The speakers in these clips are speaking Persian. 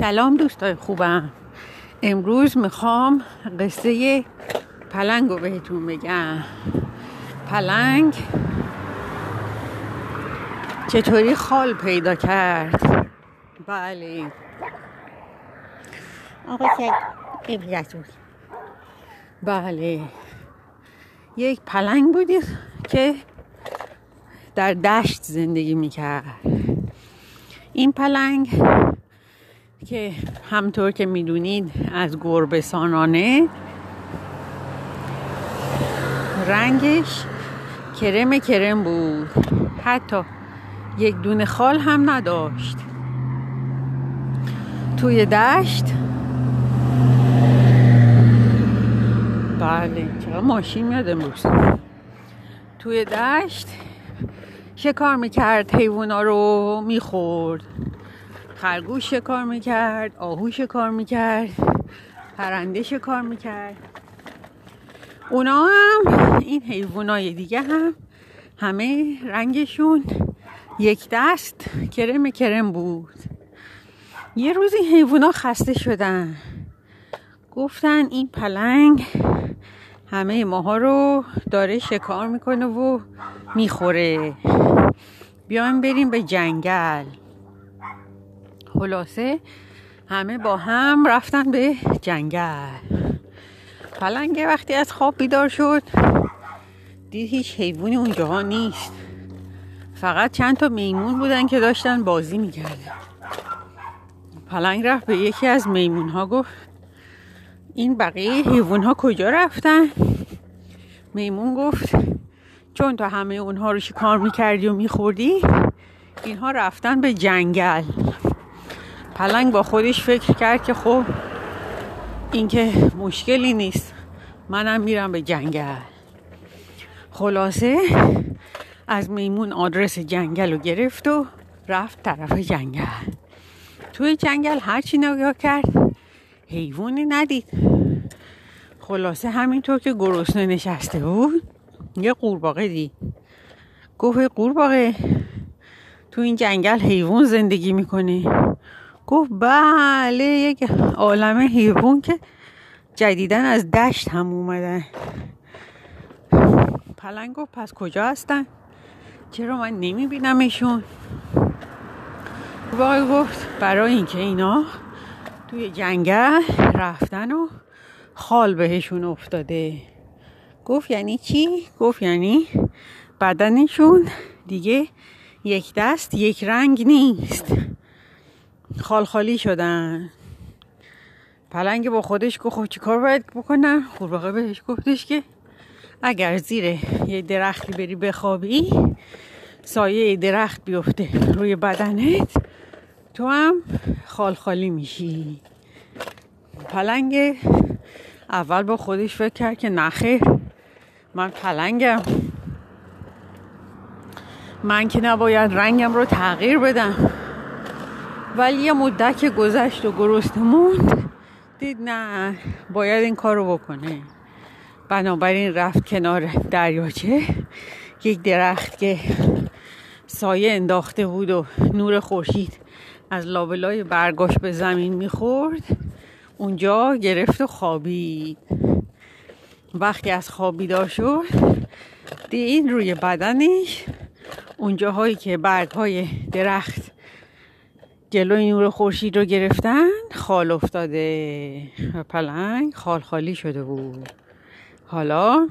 سلام دوستای خوبم. امروز می‌خوام قصه پلنگ رو بهتون بگم. پلنگ چطوری خال پیدا کرد؟ بله. آقا بله. یک پلنگ بودی که در دشت زندگی می‌کرد. این پلنگ که همطور که می‌دونید از گربه سانانه رنگش کرم کرم بود. حتی یک دونه خال هم نداشت. توی دشت بله چرا ماشین میاد امروز؟ توی دشت شکار می‌کرد حیوونا رو می‌خورد. خرگوش شکار می‌کرد آهو شکار می‌کرد پرنده شکار می‌کرد. اونا هم این حیوانای دیگه هم همه رنگشون یک دست کرم کرم بود. یه روز این حیوونا خسته شدن. گفتن این پلنگ همه ماها رو داره شکار می‌کنه و می‌خوره. بیایم بریم به جنگل. خلاصه همه با هم رفتن به جنگل. پلنگه وقتی از خواب بیدار شد دید هیچ حیوانی اونجاها نیست. فقط چند تا میمون بودن که داشتن بازی می‌کردن. پلنگ رفت به یکی از میمون ها گفت این بقیه حیوان ها کجا رفتن؟ میمون گفت چون تو همه اونها رو شکار می‌کردی و میخوردی اینها رفتن به جنگل. پلنگ با خودش فکر کرد که خب این که مشکلی نیست. منم میرم به جنگل. خلاصه از میمون آدرس جنگل رو گرفت و رفت طرف جنگل. توی جنگل هرچی نگاه کرد حیوانی ندید. خلاصه همینطور که گرسنه نشسته بود یه قورباغه دید. گفت قورباغه تو این جنگل حیوان زندگی می‌کنه گفت بله یک عالم حیوان که جدیدن از دشت هم اومدن. پلنگ گفت پس کجا هستن؟ چرا من نمیبینمشون؟ واقعی گفت برای اینکه اینا توی جنگل رفتن و خال بهشون افتاده. گفت یعنی چی؟ گفت یعنی بدنشون دیگه یک دست یک رنگ نیست. خال خالی شدن. پلنگ با خودش گفت خب چی کار باید بکنم؟ قورباغه بهش گفتش که اگر زیر یه درختی بری بخوابی سایه درخت بیفته روی بدنت تو هم خال خالی میشی. پلنگ اول با خودش فکر کرد که نخیر من پلنگم. من که نباید رنگم رو تغییر بدم. ولی یه مدت که گذشت و گرست موند دید نه باید این کار رو بکنه. بنابراین رفت کنار دریاچه. یک درخت که سایه انداخته بود و نور خورشید از لابلای برگاش به زمین می‌خورد. اونجا گرفت و خوابید. وقتی از خواب بیدار شد دید روی بدنش اونجاهایی که برگ های درخت جلوی نور خورشید رو گرفتن خال افتاده و پلنگ خال خالی شده بود. حالا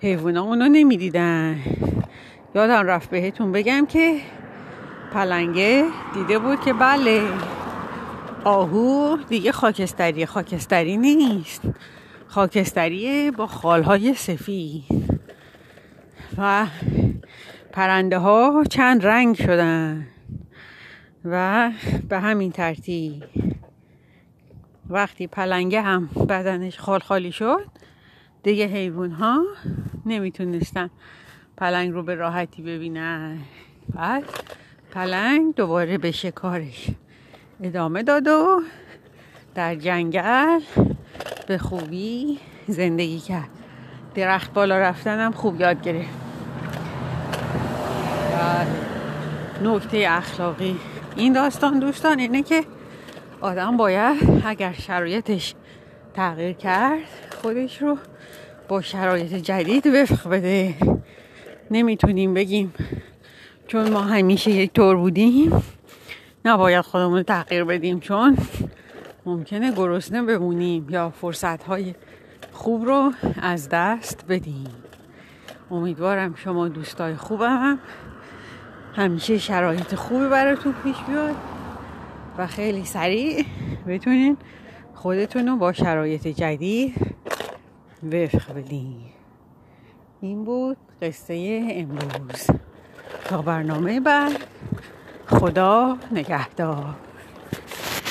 حیوانا اونو نمی‌دیدن. یادم رفت بهتون بگم که پلنگه دیده بود که بله آهو دیگه خاکستری خاکستری نیست. خاکستری با خالهای سفید. و پرنده ها چند رنگ شدن. و به همین ترتیب وقتی پلنگه هم بدنش خال خالی شد دیگه حیوان ها نمی‌تونستن پلنگ رو به راحتی ببینن. بعد پلنگ دوباره به شکارش ادامه داد و در جنگل به خوبی زندگی کرد. درخت بالا رفتنم خوب یاد گرفت. بله. نکته اخلاقی. این داستان دوستان اینه که آدم باید اگر شرایطش تغییر کرد خودش رو با شرایط جدید وفق بده. نمی‌تونیم بگیم چون ما همیشه یک طور بودیم نباید خودمون تغییر بدیم چون ممکنه گرسنه بمونیم یا فرصت های خوب رو از دست بدیم. امیدوارم شما دوستای خوبم همیشه شرایط خوبی براتون پیش بیاد و خیلی سریع بتونین خودتون رو با شرایط جدید وفق بدین این بود قصه امروز. تا برنامه بعد. خدا نگهدار.